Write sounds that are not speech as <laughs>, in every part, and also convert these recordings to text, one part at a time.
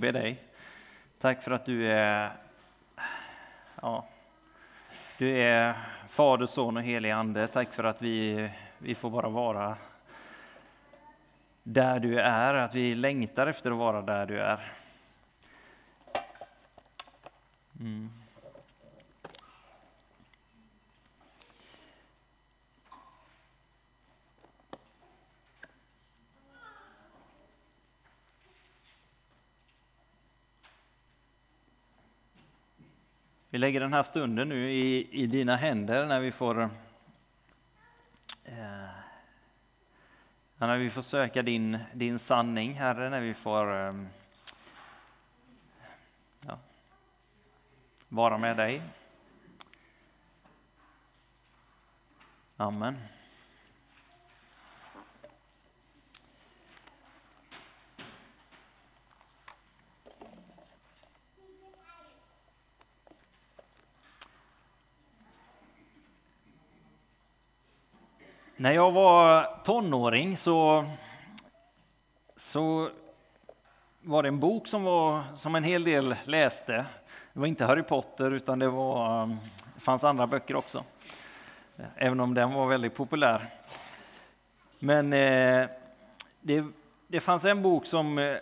be dig. Tack för att du är, ja, du är Fader, Son och helig Ande. Tack för att vi, vi får bara vara där du är, att vi längtar efter att vara där du är. Mm. Vi lägger den här stunden nu i, i dina händer när vi får eh, när vi får söka din, din sanning, Herre, när vi får eh, ja, vara med dig. Amen. När jag var tonåring så, så var det en bok som, var, som en hel del läste. Det var inte Harry Potter utan det, var, um, det fanns andra böcker också. Även om den var väldigt populär. Men eh, det, det fanns en bok som, eh,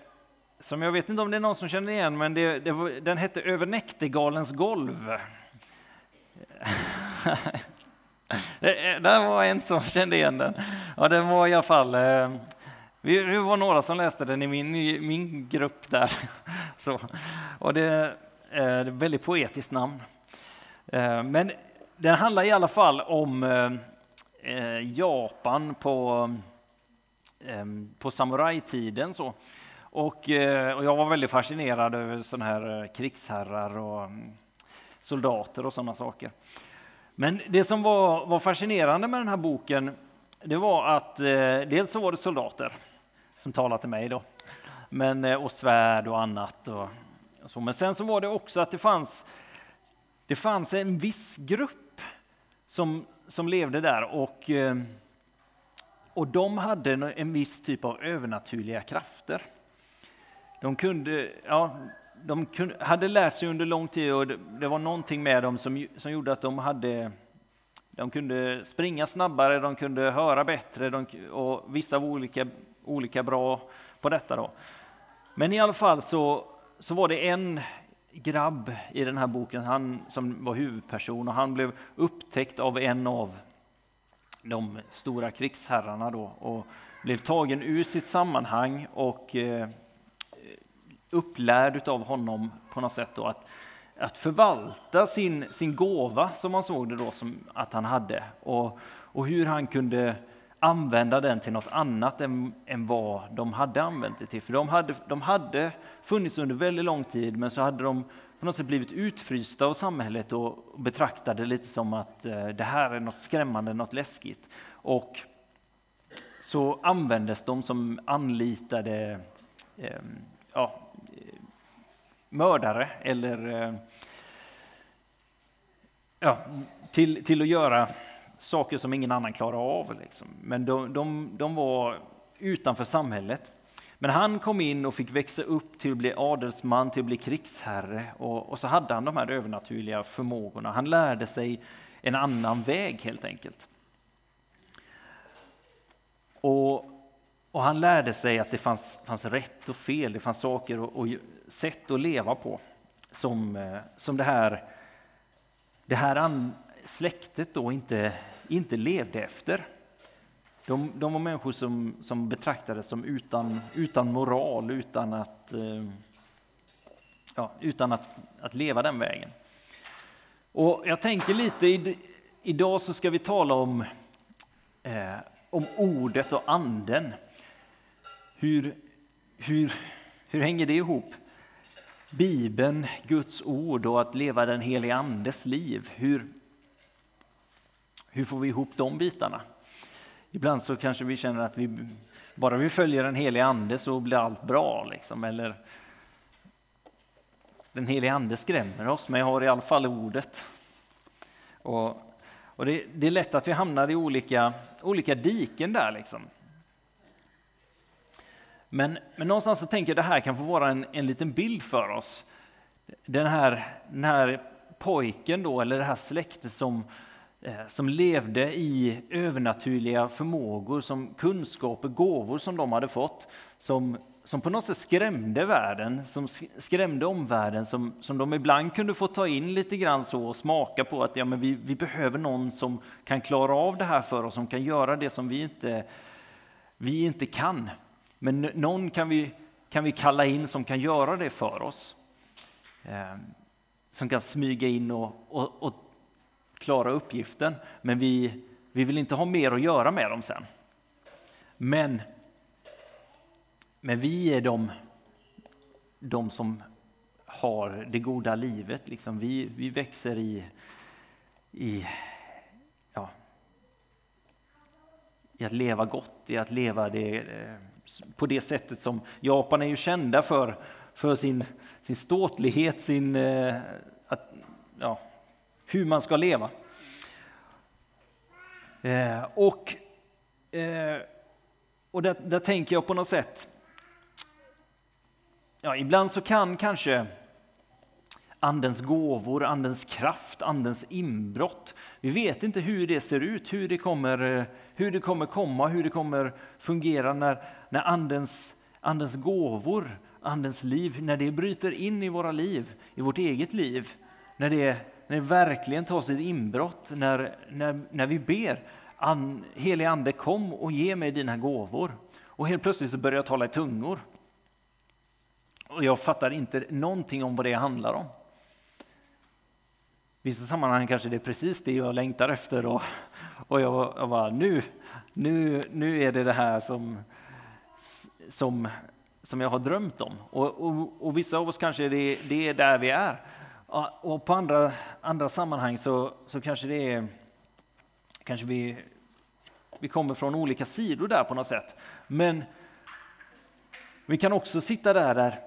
som jag vet inte om det är någon som känner igen, men det, det var, den hette Över näktergalens golv. <laughs> <laughs> Det, eh, var en som kände igen den. Ja, den var i alla fall... Eh, vi, var några som läste den i min, i min grupp där. <laughs> Så, och eh, det är ett väldigt poetiskt namn. Eh, men den handlar i alla fall om eh, eh Japan på, ehm, på samurajtiden. Så. Och, och jag var väldigt fascinerad över sådana här krigsherrar och mm, soldater och sådana saker. Men det som var, var fascinerande med den här boken, det var att eh, dels så var det soldater som talade till mig då, men, eh, och svärd och annat. Och, och så. Men sen så var det också att det fanns, det fanns en viss grupp som, som levde där och, eh, och de hade en viss typ av övernaturliga krafter. De kunde, ja, de hade lärt sig under lång tid och det, det, var någonting med dem som, som gjorde att de hade de kunde springa snabbare, de kunde höra bättre de, och vissa var olika, olika bra på detta. Då. Men i alla fall så, så var det en grabb i den här boken han, som var huvudperson och han blev upptäckt av en av de stora krigsherrarna då, och blev tagen ur sitt sammanhang och eh, upplärd av honom på något sätt då, att, att förvalta sin, sin gåva som man såg det då som att han hade och, och hur han kunde använda den till något annat än, än vad de hade använt det till. För de hade, de hade funnits under väldigt lång tid men så hade de på något sätt blivit utfrysta av samhället och betraktade lite som att eh, det här är något skrämmande, något läskigt. Och så användes de som anlitade eh, ja, mördare eller eh, ja, till, till att göra saker som ingen annan klarar av. Liksom. Men de, de, de var utanför samhället. Men han kom in och fick växa upp till att bli adelsman, till att bli krigsherre och, och så hade han de här övernaturliga förmågorna. Han lärde sig en annan väg helt enkelt. Och och han lärde sig att det fanns, fanns rätt och fel, det fanns saker och, och sätt att leva på som, eh, som det här, det här an, släktet då inte, inte levde efter. De, de var människor som, som betraktades som utan, utan moral, utan att, eh, ja, utan att, att leva den vägen. Och jag tänker lite, idag så ska vi tala om, eh, om ordet och anden. Hur, hur, hur hänger det ihop? Bibeln, Guds ord och att leva den helige Andes liv. Hur, hur får vi ihop de bitarna? Ibland så kanske vi känner att vi bara vi följer den helige Ande så blir allt bra. Liksom. Eller den helige Ande skrämmer oss, men jag har i alla fall ordet. Och, och det, det, är lätt att vi hamnar i olika, olika diken där. Liksom. Men, men någonstans så tänker jag det här kan få vara en, en liten bild för oss. Den här, den här pojken då, eller det här släktet som, eh, som levde i övernaturliga förmågor, som kunskaper, gåvor som de hade fått, som, som på något sätt skrämde världen, som skrämde omvärlden, som, som de ibland kunde få ta in lite grann så och smaka på att ja, men vi, vi behöver någon som kan klara av det här för oss, som kan göra det som vi inte, vi inte kan. Men någon kan vi, kan vi kalla in som kan göra det för oss. Eh, som kan smyga in och, och, och, klara uppgiften. Men vi, vi vill inte ha mer att göra med dem sen. Men, men vi är de, de som har det goda livet. Liksom vi, vi växer i, i, ja, i att leva gott, i att leva det, eh, på det sättet som Japan är ju kända för, för sin, sin ståtlighet, sin, eh, att, ja, hur man ska leva. Eh, och eh, och där, där, tänker jag på något sätt, ja, ibland så kan kanske Andens gåvor, Andens kraft, Andens inbrott. Vi vet inte hur det ser ut, hur det kommer, eh, hur det kommer komma, hur det kommer fungera när, när andens, andens gåvor, Andens liv, när det bryter in i våra liv, i vårt eget liv. När det, när det verkligen tar sitt inbrott, när, när, när vi ber an, helig Ande kom och ge mig dina gåvor. Och helt plötsligt så börjar jag tala i tungor. Och jag fattar inte någonting om vad det handlar om I vissa sammanhang kanske det är precis det jag längtar efter och, och jag, jag bara nu, nu, nu är det det här som, som, som jag har drömt om. Och, och, och vissa av oss kanske det, det är där vi är. Och på andra, andra sammanhang så, så kanske det är kanske vi, vi kommer från olika sidor där på något sätt. Men vi kan också sitta där, där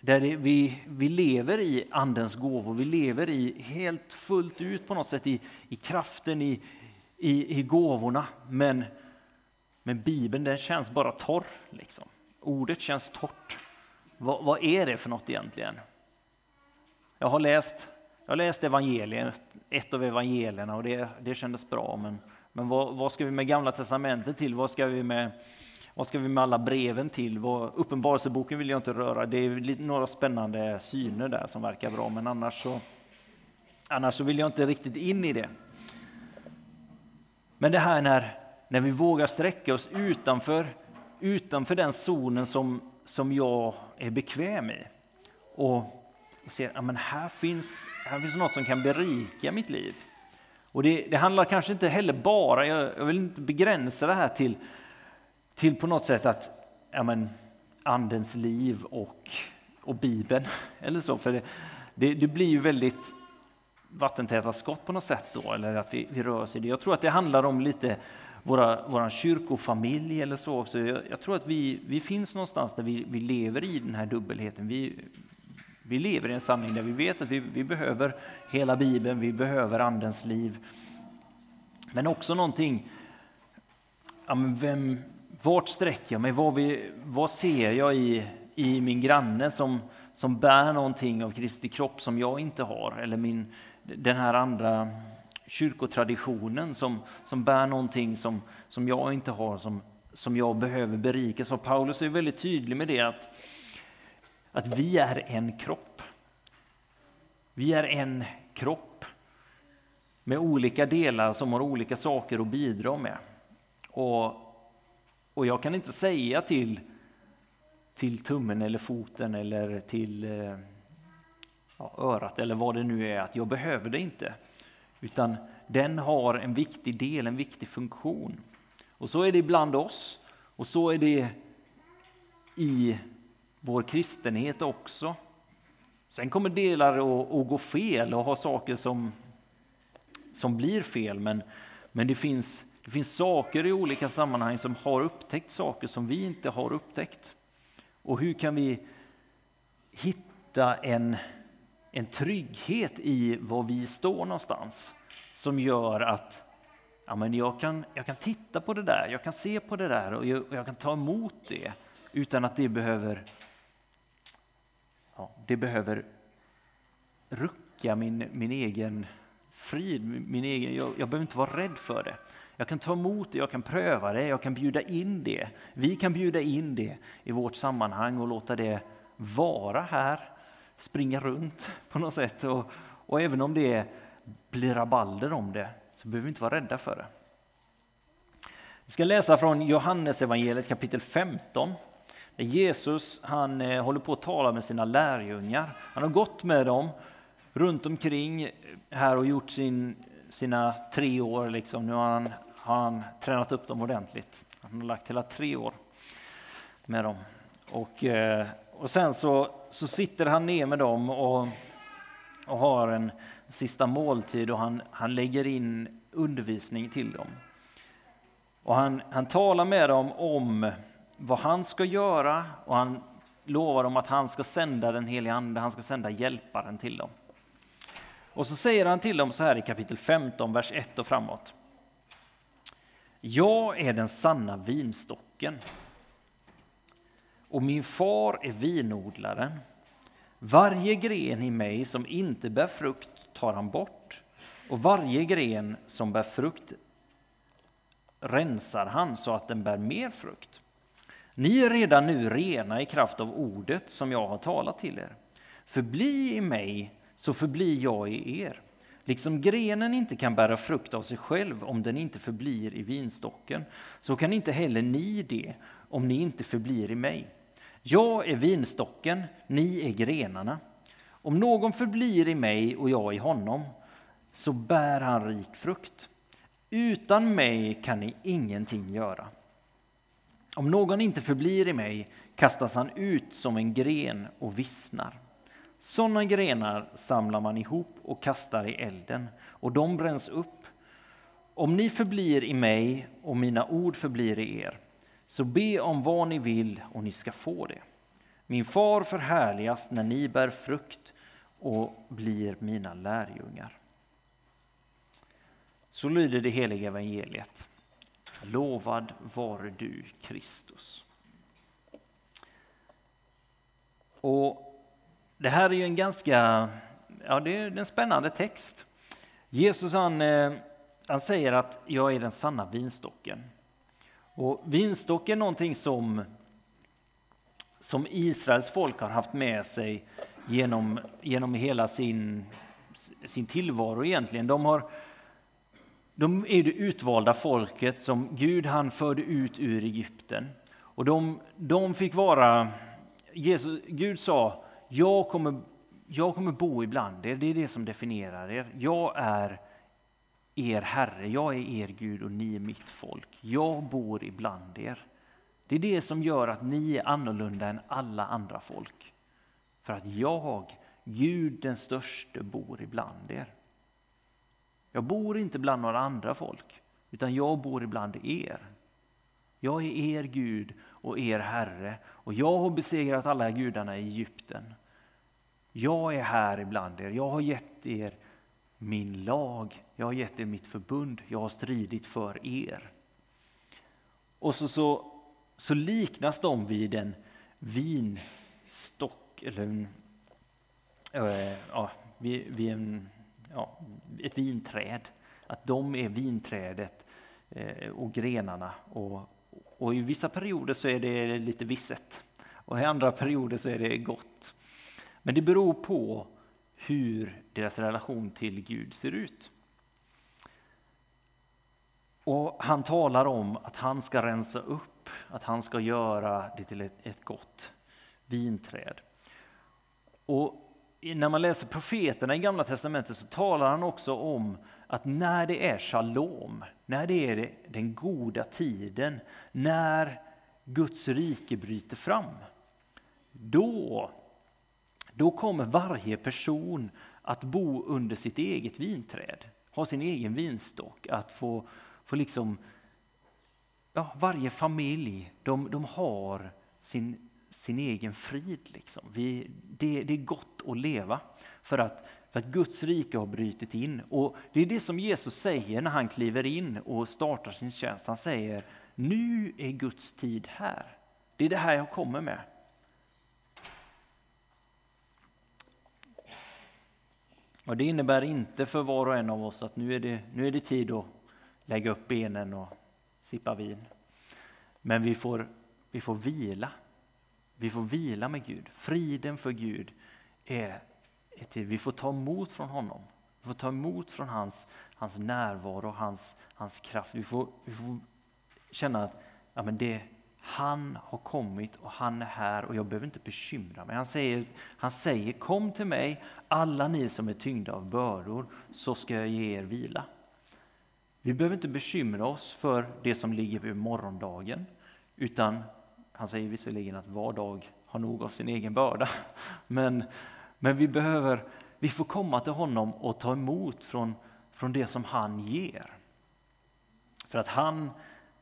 där vi, vi lever i Andens gåvor, vi lever i helt fullt ut på något sätt i, i kraften, i, i, i gåvorna. Men, men Bibeln den känns bara torr. Liksom. Ordet känns torrt. Vad, vad, är det för något egentligen? Jag har läst, jag har läst evangeliet, ett av evangelierna och det, det kändes bra. Men, men vad, vad ska vi med Gamla Testamentet till? Vad ska vi med vad ska vi med alla breven till? Uppenbarelseboken vill jag inte röra. Det är några spännande syner där som verkar bra, men annars så, annars så vill jag inte riktigt in i det. Men det här när, när vi vågar sträcka oss utanför, utanför den zonen som, som jag är bekväm i och, och ser att ja, här, finns, här finns något som kan berika mitt liv. Och det, det handlar kanske inte heller bara, jag, jag vill inte begränsa det här till till på något sätt att ja, men, andens liv och, och Bibeln. <laughs> Eller så, för det, det, det blir ju väldigt vattentäta skott på något sätt då, eller att vi, vi rör oss i det. Jag tror att det handlar om lite våra, vår kyrkofamilj eller så också. Jag, jag, tror att vi, vi finns någonstans där vi, vi lever i den här dubbelheten. Vi, vi lever i en sanning där vi vet att vi, vi behöver hela Bibeln, vi behöver Andens liv. Men också någonting, ja, men vem, vart sträcker jag mig? Vad, vi, vad ser jag i, i min granne som, som bär någonting av Kristi kropp som jag inte har? Eller min, den här andra kyrkotraditionen som, som bär någonting som, som jag inte har, som, som jag behöver berikas av. Paulus är väldigt tydlig med det att, att vi är en kropp. Vi är en kropp med olika delar som har olika saker att bidra med. Och och jag kan inte säga till, till tummen eller foten eller till eh, ja, örat eller vad det nu är att jag behöver det inte. Utan den har en viktig del, en viktig funktion. Och så är det ibland oss och så är det i vår kristenhet också. Sen kommer delar att, att gå fel och ha saker som, som blir fel, men, men det finns det finns saker i olika sammanhang som har upptäckt saker som vi inte har upptäckt. Och hur kan vi hitta en, en trygghet i var vi står någonstans som gör att ja, men jag, kan, jag kan titta på det där, jag kan se på det där och jag, jag kan ta emot det utan att det behöver, ja, det behöver rucka min, min egen frid, min egen, jag, jag behöver inte vara rädd för det. Jag kan ta emot det, jag kan pröva det, jag kan bjuda in det. Vi kan bjuda in det i vårt sammanhang och låta det vara här, springa runt på något sätt. Och, och även om det blir rabalder om det så behöver vi inte vara rädda för det. Vi ska läsa från Johannes evangeliet kapitel 15. Där Jesus han eh, håller på att tala med sina lärjungar. Han har gått med dem runt omkring här och gjort sin, sina tre år. Liksom. Nu har han, har han tränat upp dem ordentligt. Han har lagt hela tre år med dem. Och, eh, och sen så, så sitter han ner med dem och, och har en sista måltid och han, han lägger in undervisning till dem. Och han, han talar med dem om vad han ska göra och han lovar dem att han ska sända den helige Ande, han ska sända hjälparen till dem. Och så säger han till dem så här i kapitel 15, vers 1 och framåt. Jag är den sanna vinstocken och min far är vinodlaren. Varje gren i mig som inte bär frukt tar han bort och varje gren som bär frukt rensar han så att den bär mer frukt. Ni är redan nu rena i kraft av ordet som jag har talat till er. Förbli i mig så förblir jag i er. Liksom grenen inte kan bära frukt av sig själv om den inte förblir i vinstocken, så kan inte heller ni det om ni inte förblir i mig. Jag är vinstocken, ni är grenarna. Om någon förblir i mig och jag i honom, så bär han rik frukt. Utan mig kan ni ingenting göra. Om någon inte förblir i mig kastas han ut som en gren och vissnar. Sådana grenar samlar man ihop och kastar i elden, och de bränns upp. Om ni förblir i mig och mina ord förblir i er, så be om vad ni vill och ni ska få det. Min far förhärligas när ni bär frukt och blir mina lärjungar. Så lyder det heliga evangeliet. Lovad vare du, Kristus. Och det här är ju en ganska ja, det är en spännande text. Jesus han, eh, han säger att jag är den sanna vinstocken. Och vinstock är någonting som, som Israels folk har haft med sig genom, genom hela sin, sin tillvaro egentligen. De, har, de är det utvalda folket som Gud han förde ut ur Egypten. Och de, de fick vara, Jesus, Gud sa jag kommer, jag kommer bo ibland er, det är det som definierar er. Jag är er Herre, jag är er Gud och ni är mitt folk. Jag bor ibland er. Det är det som gör att ni är annorlunda än alla andra folk. För att jag, Gud den störste, bor ibland er. Jag bor inte bland några andra folk, utan jag bor ibland er. Jag är er Gud och er Herre och jag har besegrat alla gudarna i Egypten. Jag är här ibland er, jag har gett er min lag, jag har gett er mitt förbund, jag har stridit för er. Och så, så, så liknas de vid en vinstock, eller en, äh, ja, vid, vid en, ja, ett vinträd. Att de är vinträdet eh, och grenarna. Och, och i vissa perioder så är det lite visset och i andra perioder så är det gott. Men det beror på hur deras relation till Gud ser ut. Och Han talar om att han ska rensa upp, att han ska göra det till ett, ett gott vinträd. Och när man läser profeterna i Gamla Testamentet så talar han också om att när det är shalom, när det är den goda tiden, när Guds rike bryter fram, då då kommer varje person att bo under sitt eget vinträd, ha sin egen vinstock, att få, få liksom, ja, varje familj, de, de har sin, sin egen frid. Liksom. Vi, det, det är gott att leva för att, för att Guds rike har brutit in. Och Det är det som Jesus säger när han kliver in och startar sin tjänst. Han säger, nu är Guds tid här. Det är det här jag kommer med. Och Det innebär inte för var och en av oss att nu är det, nu är det tid att lägga upp benen och sippa vin. Men vi får, vi får vila. Vi får vila med Gud. Friden för Gud är, är till. Vi får ta emot från honom. Vi får ta emot från hans, hans närvaro, hans, hans kraft. Vi får, vi får känna att ja, men det, han har kommit och han är här och jag behöver inte bekymra mig. Han säger, han säger kom till mig alla ni som är tyngda av bördor så ska jag ge er vila. Vi behöver inte bekymra oss för det som ligger vid morgondagen utan han säger visserligen att var dag har nog av sin egen börda. <laughs> Men, men vi behöver, vi får komma till honom och ta emot från, från det som han ger. För att han,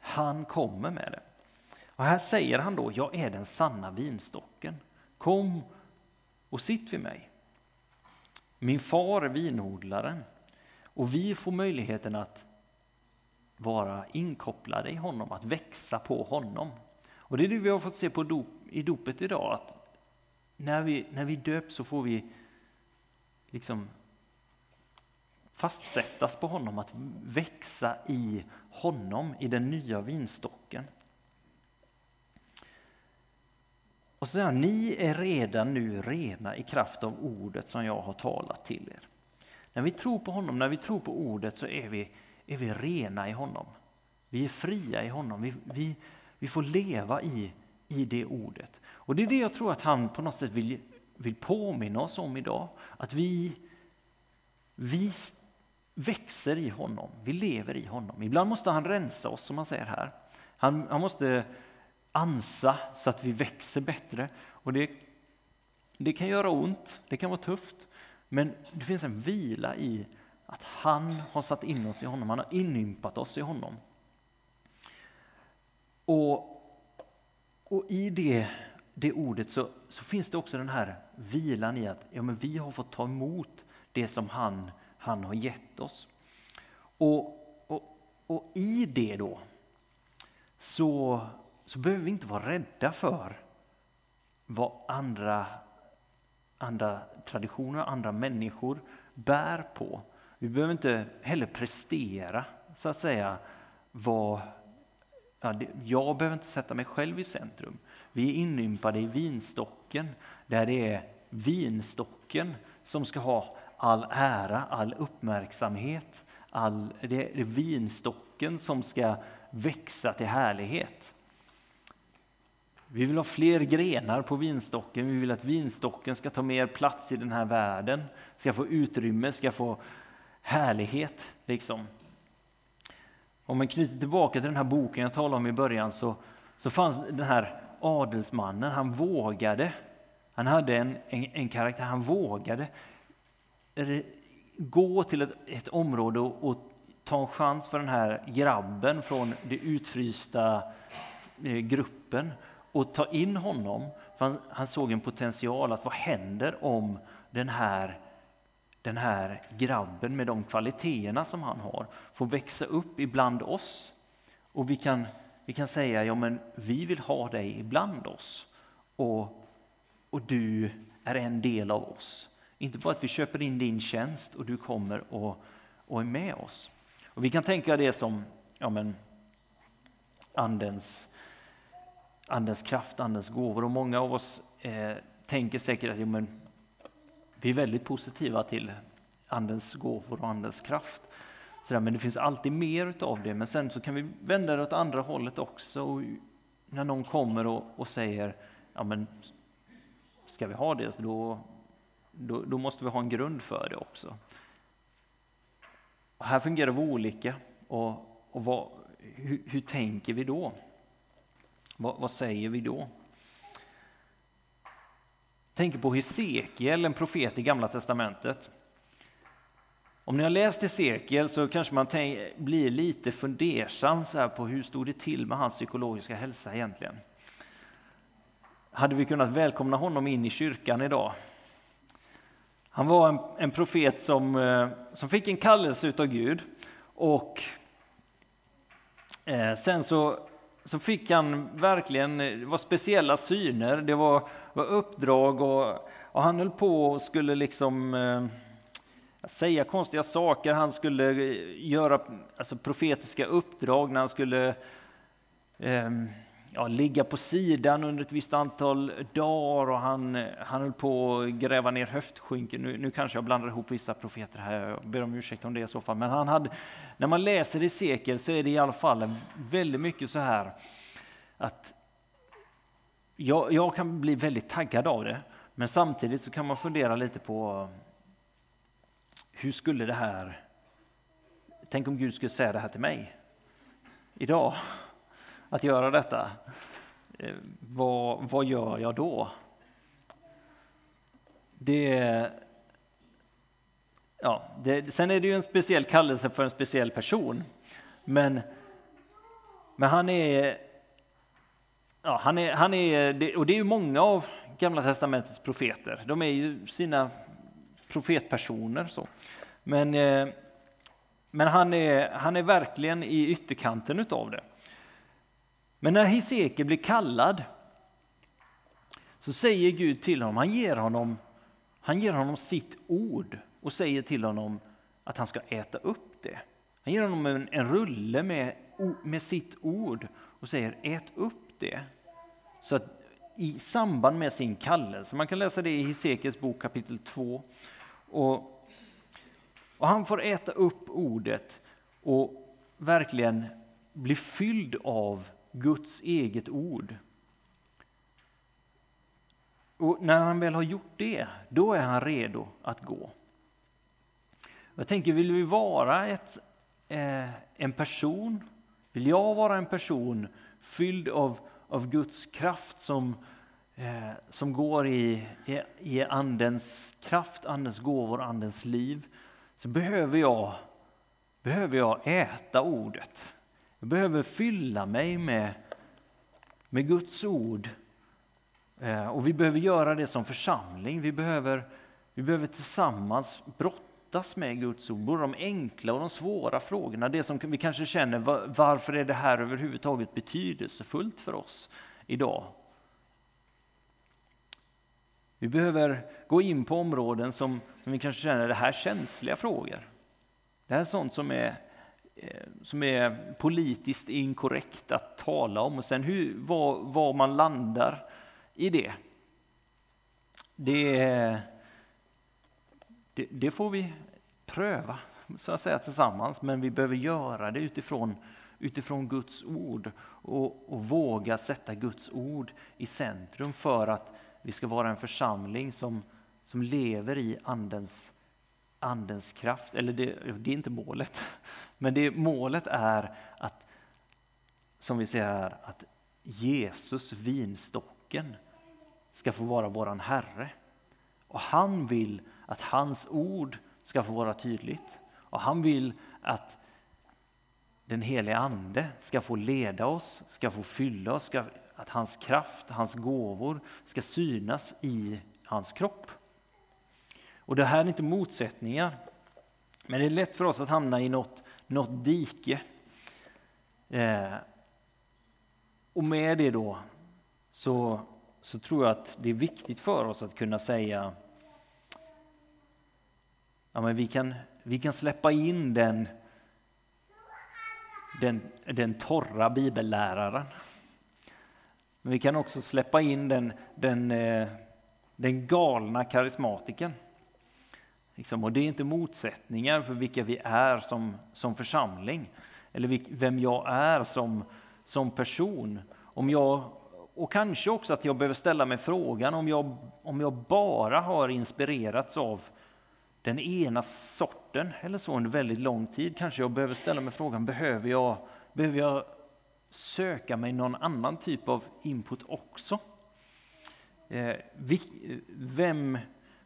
han kommer med det. Och här säger han då, jag är den sanna vinstocken. Kom och sitt vid mig. Min far är vinodlaren och vi får möjligheten att vara inkopplade i honom, att växa på honom. Och det är det vi har fått se på dop, i dopet idag, att när vi, när vi döps så får vi liksom fastsättas på honom, att växa i honom, i den nya vinstocken. Och så säger han, ni är redan nu rena i kraft av ordet som jag har talat till er. När vi tror på honom, när vi tror på ordet så är vi, är vi rena i honom. Vi är fria i honom. Vi, vi, vi får leva i, i det ordet. Och det är det jag tror att han på något sätt vill, vill påminna oss om idag. Att vi, vi växer i honom, vi lever i honom. Ibland måste han rensa oss som han säger här. Han, han måste ansa så att vi växer bättre. Och det, det kan göra ont, det kan vara tufft, men det finns en vila i att han har satt in oss i honom, han har inympat oss i honom. Och, och i det, det ordet så, så finns det också den här vilan i att ja, men vi har fått ta emot det som han, han har gett oss. Och, och, och i det då så så behöver vi inte vara rädda för vad andra, andra traditioner, andra människor bär på. Vi behöver inte heller prestera, så att säga, vad Ja, det, jag behöver inte sätta mig själv i centrum. Vi är inympade i vinstocken, där det är vinstocken som ska ha all ära, all uppmärksamhet. All, det är vinstocken som ska växa till härlighet. Vi vill ha fler grenar på vinstocken. Vi vill att vinstocken ska ta mer plats i den här världen, ska få utrymme, ska få härlighet. Liksom. Om man knyter tillbaka till den här boken jag talade om i början så, så fanns den här adelsmannen, han vågade. Han hade en, en, en karaktär, han vågade gå till ett, ett område och, och, ta en chans för den här grabben från den utfrysta eh, gruppen och ta in honom. För han, han, såg en potential att vad händer om den här, den här grabben med de kvaliteterna som han har får växa upp ibland oss. Och vi kan, vi kan säga, ja men vi vill ha dig ibland oss. Och, och du är en del av oss. Inte bara att vi köper in din tjänst och du kommer och, och är med oss. Och vi kan tänka det som ja men, Andens Andens kraft, Andens gåvor. Och många av oss eh, tänker säkert att jo, men, vi är väldigt positiva till Andens gåvor och Andens kraft. Så men det finns alltid mer av det. Men sen så kan vi vända det åt andra hållet också. Och när någon kommer och, och säger ja, men, ska vi ha det, då, då, då måste vi ha en grund för det också. Och här fungerar vi olika. Och, och vad, hur, hur tänker vi då? Vad, vad säger vi då? tänker på Hesekiel, en profet i Gamla Testamentet. Om ni har läst Hesekiel så kanske man blir lite fundersam så på hur stod det till med hans psykologiska hälsa egentligen. Hade vi kunnat välkomna honom in i kyrkan idag? Han var en, en profet som, eh, som fick en kallelse av Gud och eh, sen så så fick han verkligen, eh, det var speciella syner, det var, var uppdrag och, och han höll på och skulle liksom eh, säga konstiga saker, han skulle eh, göra alltså, profetiska uppdrag när han skulle eh, ja, ligga på sidan under ett visst antal dagar och han, han höll på att gräva ner höftskynken. Nu, nu kanske jag blandar ihop vissa profeter här, jag ber om ursäkt om det i så fall. Men han hade, när man läser i sekel så är det i alla fall väldigt mycket så här att jag, jag kan bli väldigt taggad av det, men samtidigt så kan man fundera lite på hur skulle det här, tänk om Gud skulle säga det här till mig idag? Att göra detta, eh, vad, vad gör jag då? Det, ja, det, sen är det ju en speciell kallelse för en speciell person, men, men han är Ja, han är, han är, och det är ju många av Gamla testamentets profeter. De är ju sina profetpersoner. Så. Men, eh, men han, är, han är verkligen i ytterkanten utav det. Men när Hesekiel blir kallad så säger Gud till honom, han ger honom, han ger honom sitt ord och säger till honom att han ska äta upp det. Han ger honom en, en rulle med, med sitt ord och säger ät upp det. Så att i samband med sin kallelse, man kan läsa det i Hesekiels bok kapitel 2. Och, och han får äta upp ordet och verkligen bli fylld av Guds eget ord. Och när han väl har gjort det, då är han redo att gå. Jag tänker, vill vi vara ett, eh, en person, vill jag vara en person fylld av, av Guds kraft som, eh, som går i, i, i Andens kraft, Andens gåvor, Andens liv, så behöver jag, behöver jag äta ordet. Jag behöver fylla mig med, med Guds ord. Eh, och vi behöver göra det som församling. Vi behöver, vi behöver tillsammans brottas med Guds ord, både de enkla och de svåra frågorna. Det som vi kanske känner, varför är det här överhuvudtaget betydelsefullt för oss idag? Vi behöver gå in på områden som, som vi kanske känner, det här känsliga frågor. Det här är sånt som är Eh, som är politiskt inkorrekt att tala om och sen hur, var, var man landar i det. Det, det, det, får vi pröva så att säga tillsammans, men vi behöver göra det utifrån, utifrån Guds ord och, och våga sätta Guds ord i centrum för att vi ska vara en församling som, som lever i Andens Andens kraft, eller det, det är inte målet, <laughs> men det, målet är att, som vi ser här, att Jesus, vinstocken, ska få vara våran Herre. Och han vill att hans ord ska få vara tydligt. Och han vill att den helige Ande ska få leda oss, ska få fylla oss, ska, att hans kraft, hans gåvor ska synas i hans kropp. Och det här är inte motsättningar, men det är lätt för oss att hamna i något, något dike. Eh, och med det då så, så tror jag att det är viktigt för oss att kunna säga ja, men vi, kan, vi kan släppa in den, den, den torra bibelläraren. Men vi kan också släppa in den, den, eh, den galna karismatiken. Liksom, och det är inte motsättningar för vilka vi är som, som församling, eller vem jag är som, som person. Om jag, och kanske också att jag behöver ställa mig frågan om jag, om jag bara har inspirerats av den ena sorten eller så under väldigt lång tid. Kanske jag behöver ställa mig frågan, behöver jag, behöver jag söka mig någon annan typ av input också? Eh, vem,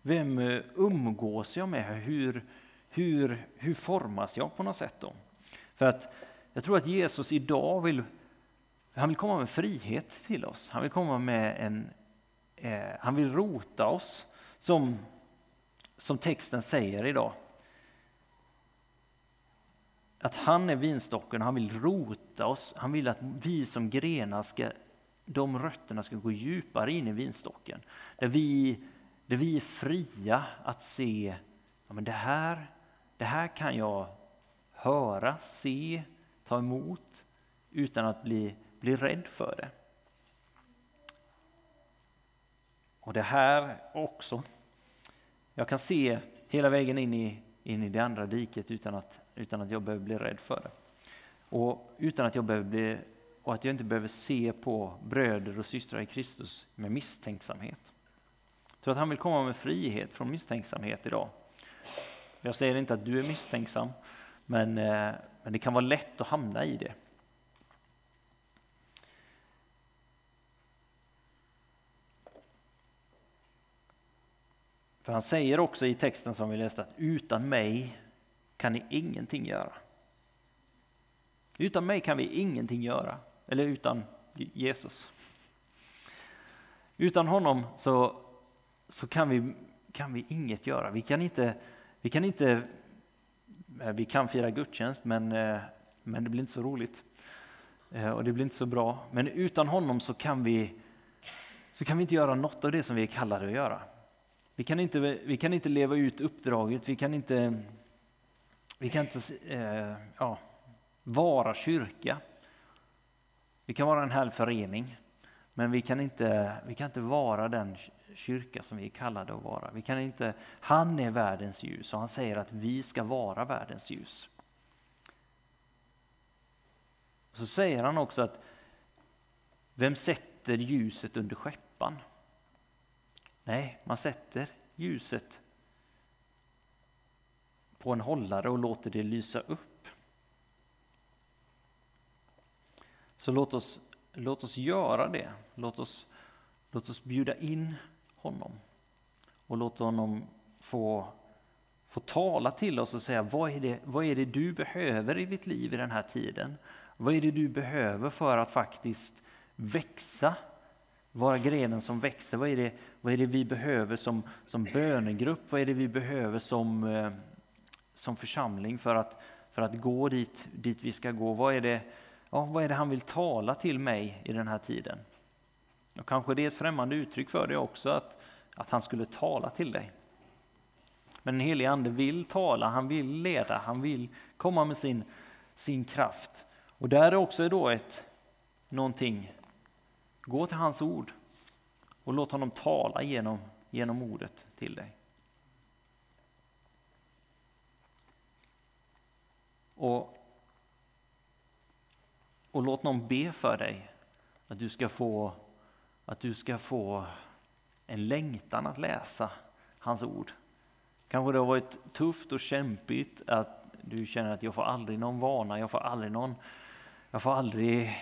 vem eh, umgås jag med? Hur, hur, hur formas jag på något sätt? Då? För att jag tror att Jesus idag vill, han vill komma med frihet till oss. Han vill komma med en, eh, han vill rota oss som, som texten säger idag. att han är vinstocken och han vill rota oss. Han vill att vi som grenar ska, de rötterna ska gå djupare in i vinstocken. Där vi, där vi är fria att se, ja, men det, här, det här kan jag höra, se, ta emot utan att bli, bli rädd för det. Och det här också. Jag kan se hela vägen in i, in i det andra diket utan att, utan att jag behöver bli rädd för det. Och utan att jag behöver bli, och att jag inte behöver se på bröder och systrar i Kristus med misstänksamhet. Jag tror att han vill komma med frihet från misstänksamhet idag. Jag säger inte att du är misstänksam, men, eh, men det kan vara lätt att hamna i det. För han säger också i texten som vi läste att utan mig kan ni ingenting göra. Utan mig kan vi ingenting göra, eller utan Jesus. Utan honom så, så kan, vi, kan vi inget göra. Vi kan inte, vi kan inte, eh, vi kan fira gudstjänst men, eh, men det blir inte så roligt. Eh, och det blir inte så bra. Men utan honom så kan vi, så kan vi inte göra något av det som vi är kallade att göra. Vi kan inte, vi kan inte leva ut uppdraget, vi kan inte, vi kan inte ja, vara kyrka. Vi kan vara en härlig förening, men vi kan, inte, vi kan inte vara den kyrka som vi är kallade att vara. Vi kan inte, han är världens ljus och han säger att vi ska vara världens ljus. Så säger han också att vem sätter ljuset under skeppan? Nej, man sätter ljuset på en hållare och låter det lysa upp. Så låt oss, låt oss göra det. Låt oss, låt oss bjuda in honom och låt honom få, få tala till oss och säga vad är, det, vad är det du behöver i ditt liv i den här tiden? Vad är det du behöver för att faktiskt växa vara grenen som växer. Vad är det, vad är det vi behöver som, som bönegrupp? Vad är det vi behöver som, eh, som församling för att, för att gå dit, dit vi ska gå? Vad är, det, ja, vad är det han vill tala till mig i den här tiden? Och kanske det är ett främmande uttryck för dig också, att, att han skulle tala till dig. Men den helige Ande vill tala, han vill leda, han vill komma med sin, sin kraft. Och där är också då ett någonting Gå till hans ord och låt honom tala genom, genom ordet till dig. Och, och låt någon be för dig att du ska få att du ska få en längtan att läsa hans ord. Kanske det har varit tufft och kämpigt att du känner att jag får aldrig någon vana, jag får aldrig någon, jag får aldrig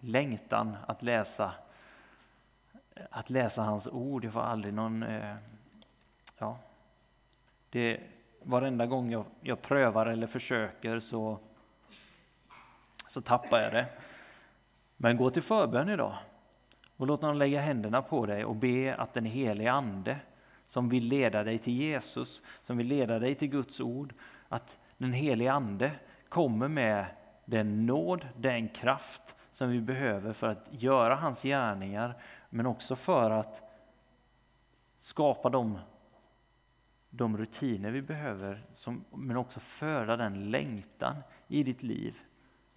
längtan att läsa, att läsa hans ord. Jag får aldrig någon... Eh, ja, det, varenda gång jag, jag prövar eller försöker så, så tappar jag det. Men gå till förbön idag och låt någon lägga händerna på dig och be att den helige Ande som vill leda dig till Jesus, som vill leda dig till Guds ord, att den helige Ande kommer med den nåd, den kraft som vi behöver för att göra hans gärningar, men också för att skapa de, de rutiner vi behöver, som, men också föda den längtan i ditt liv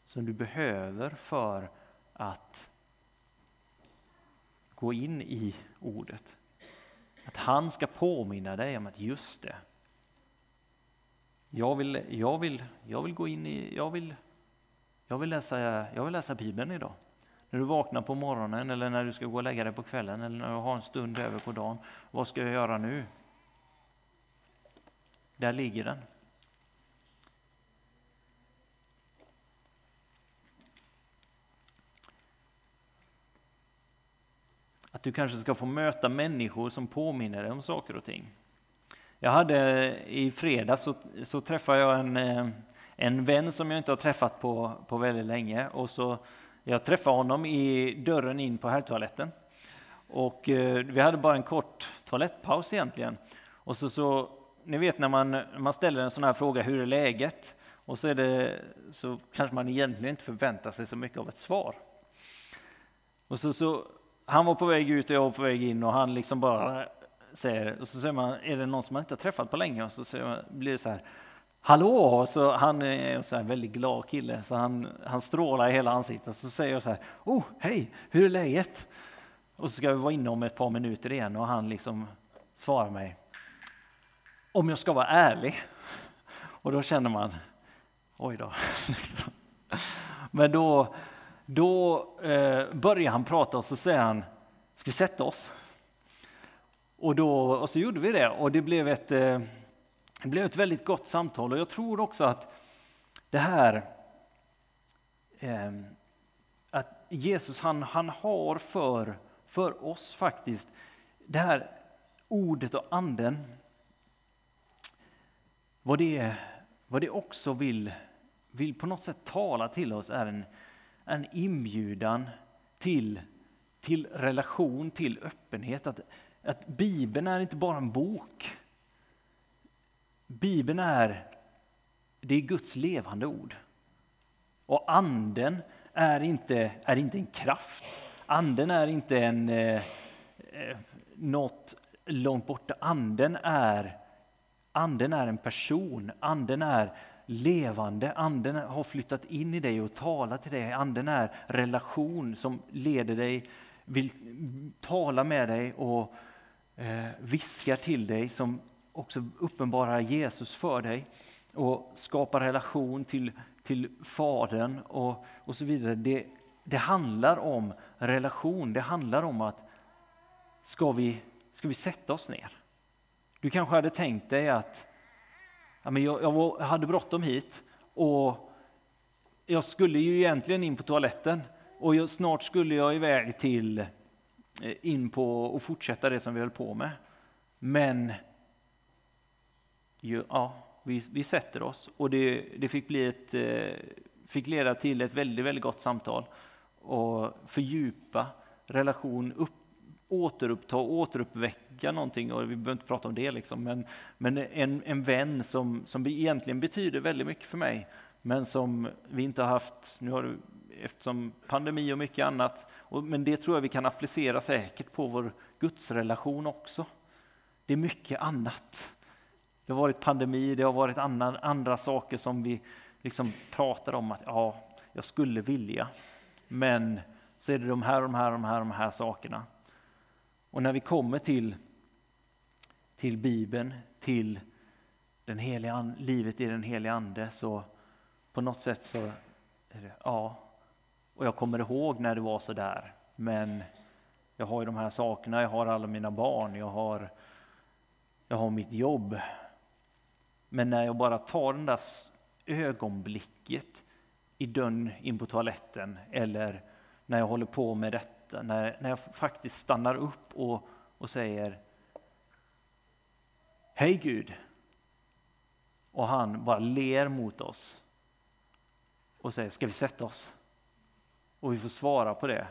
som du behöver för att gå in i ordet. Att han ska påminna dig om att just det, jag vill, jag vill, jag vill gå in i, jag vill jag vill, läsa, jag vill läsa Bibeln idag. När du vaknar på morgonen eller när du ska gå och lägga dig på kvällen eller när du har en stund över på dagen. Vad ska jag göra nu? Där ligger den. Att du kanske ska få möta människor som påminner dig om saker och ting. Jag hade i fredags så, så träffade jag en eh, en vän som jag inte har träffat på, på väldigt länge. Och så, jag träffade honom i dörren in på herrtoaletten. Och eh, vi hade bara en kort toalettpaus egentligen. Och så, så ni vet när man, man ställer en sån här fråga, hur är läget? Och så, är det, så kanske man egentligen inte förväntar sig så mycket av ett svar. Och så, så, han var på väg ut och jag var på väg in och han liksom bara säger, och så säger man, är det någon som man inte har träffat på länge? Och så säger man, blir det så här, hallå! Så han är en så här väldigt glad kille, så han, han strålar i hela ansiktet. Och så säger jag så här, oh, hej, hur är läget? Och så ska vi vara inne om ett par minuter igen och han liksom svarar mig, om jag ska vara ärlig. Och då känner man, oj då. <laughs> Liksom. Men då, då eh, börjar han prata och så säger han, ska vi sätta oss? Och, då, och så gjorde vi det och det blev ett, eh, det blev ett väldigt gott samtal och jag tror också att det här eh, att Jesus han, han har för, för oss faktiskt det här ordet och anden vad det, vad det också vill, vill på något sätt tala till oss är en, en inbjudan till, till relation, till öppenhet. Att, att Bibeln är inte bara en bok. Bibeln är, det är Guds levande ord. Och anden är inte, är inte en kraft. Anden är inte en, eh, eh något långt borta. Anden är, anden är en person, anden är levande, anden har flyttat in i dig och talat till dig. Anden är relation som leder dig, vill tala med dig och eh, viskar till dig som också uppenbarar Jesus för dig och skapar relation till, till Fadern och, och så vidare. Det, det handlar om relation, det handlar om att ska vi, ska vi sätta oss ner? Du kanske hade tänkt dig att ja, men jag, jag hade bråttom hit och jag skulle ju egentligen in på toaletten och jag, snart skulle jag iväg till eh, in på och fortsätta det som vi höll på med. Men ja, vi, vi sätter oss och det, det fick, bli ett, eh, fick leda till ett väldigt, väldigt gott samtal och fördjupa relation, upp, återuppta, och återuppväcka någonting och vi behöver inte prata om det liksom, men, men en, en vän som, som egentligen betyder väldigt mycket för mig, men som vi inte har haft, nu har du eftersom pandemi och mycket annat. Men det tror jag vi kan applicera säkert på vår gudsrelation också. Det är mycket annat. Det har varit pandemi, det har varit annan, andra saker som vi liksom pratar om att ja, jag skulle vilja. Men så är det de här, de här, de här, de här sakerna. Och när vi kommer till, till Bibeln, till den heliga, livet i den heliga Ande, så på något sätt så är det, ja, och jag kommer ihåg när det var så där. Men jag har ju de här sakerna, jag har alla mina barn, jag har, jag har mitt jobb. Men när jag bara tar den där ögonblicket i dörren in på toaletten eller när jag håller på med detta, när, när jag faktiskt stannar upp och, och säger Hej Gud! Och han bara ler mot oss och säger, ska vi sätta oss? Och vi får svara på det.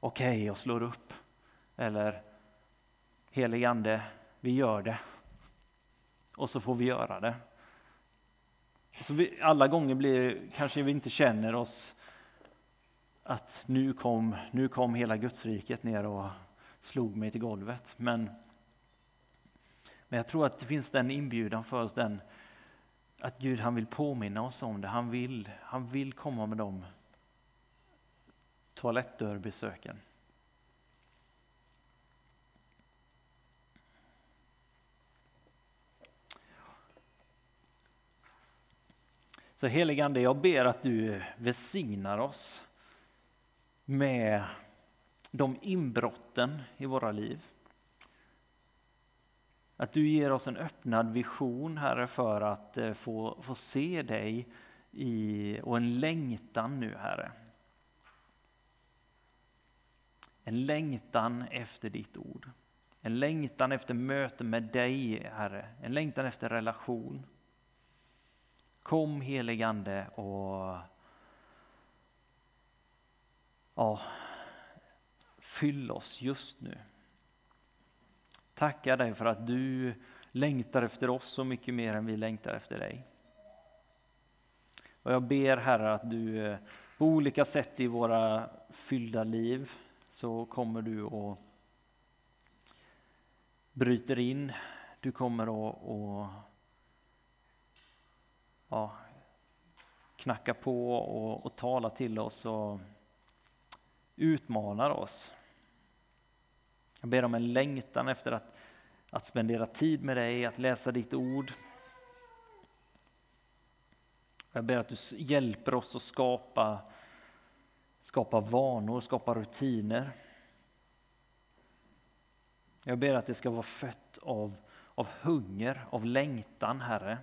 Okej, okay, jag slår upp. Eller helig ande, vi gör det. Och så får vi göra det. Så vi, alla gånger blir kanske vi inte känner oss att nu kom, nu kom hela Gudsriket ner och slog mig till golvet. Men, men jag tror att det finns den inbjudan för oss, den, att Gud han vill påminna oss om det. Han vill, han vill komma med de toalettdörrbesöken. Så heligande, jag ber att du välsignar oss med de inbrotten i våra liv. Att du ger oss en öppnad vision, Herre, för att eh, få, få se dig i, och en längtan nu, Herre. En längtan efter ditt ord. En längtan efter möte med dig, Herre. En längtan efter relation. Kom heligande och ja, fyll oss just nu. Tackar dig för att du längtar efter oss så mycket mer än vi längtar efter dig. Och jag ber Herre att du eh, på olika sätt i våra fyllda liv så kommer du och bryter in. Du kommer och, och, ja, knacka på och, och tala till oss och utmanar oss. Jag ber om en längtan efter att, att spendera tid med dig, att läsa ditt ord. Jag ber att du hjälper oss att skapa, skapa vanor, skapa rutiner. Jag ber att det ska vara fött av, av hunger, av längtan, Herre,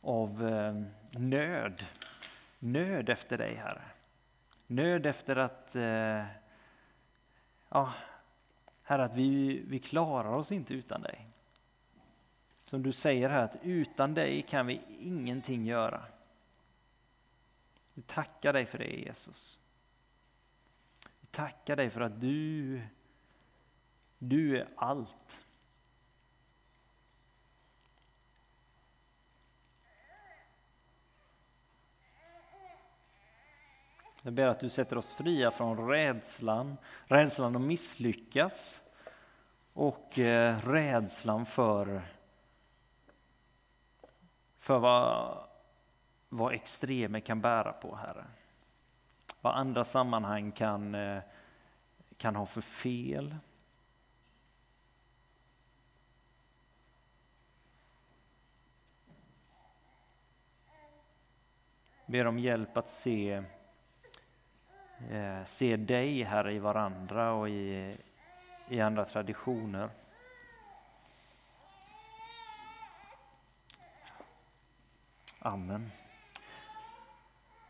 av eh, nöd. Nöd efter dig, Herre. Nöd efter att, eh, ja, Herre, att vi, vi klarar oss inte utan dig. Som du säger här, att utan dig kan vi ingenting göra. Vi tackar dig för det Jesus. Vi tackar dig för att du, du är allt. Jag ber att du sätter oss fria från rädslan, rädslan att misslyckas och eh, rädslan för, för vad, vad extremer kan bära på, Herre. Vad andra sammanhang kan, eh, kan ha för fel. Ber om hjälp att se eh, se dig, Herre, i varandra och i, i andra traditioner. Amen.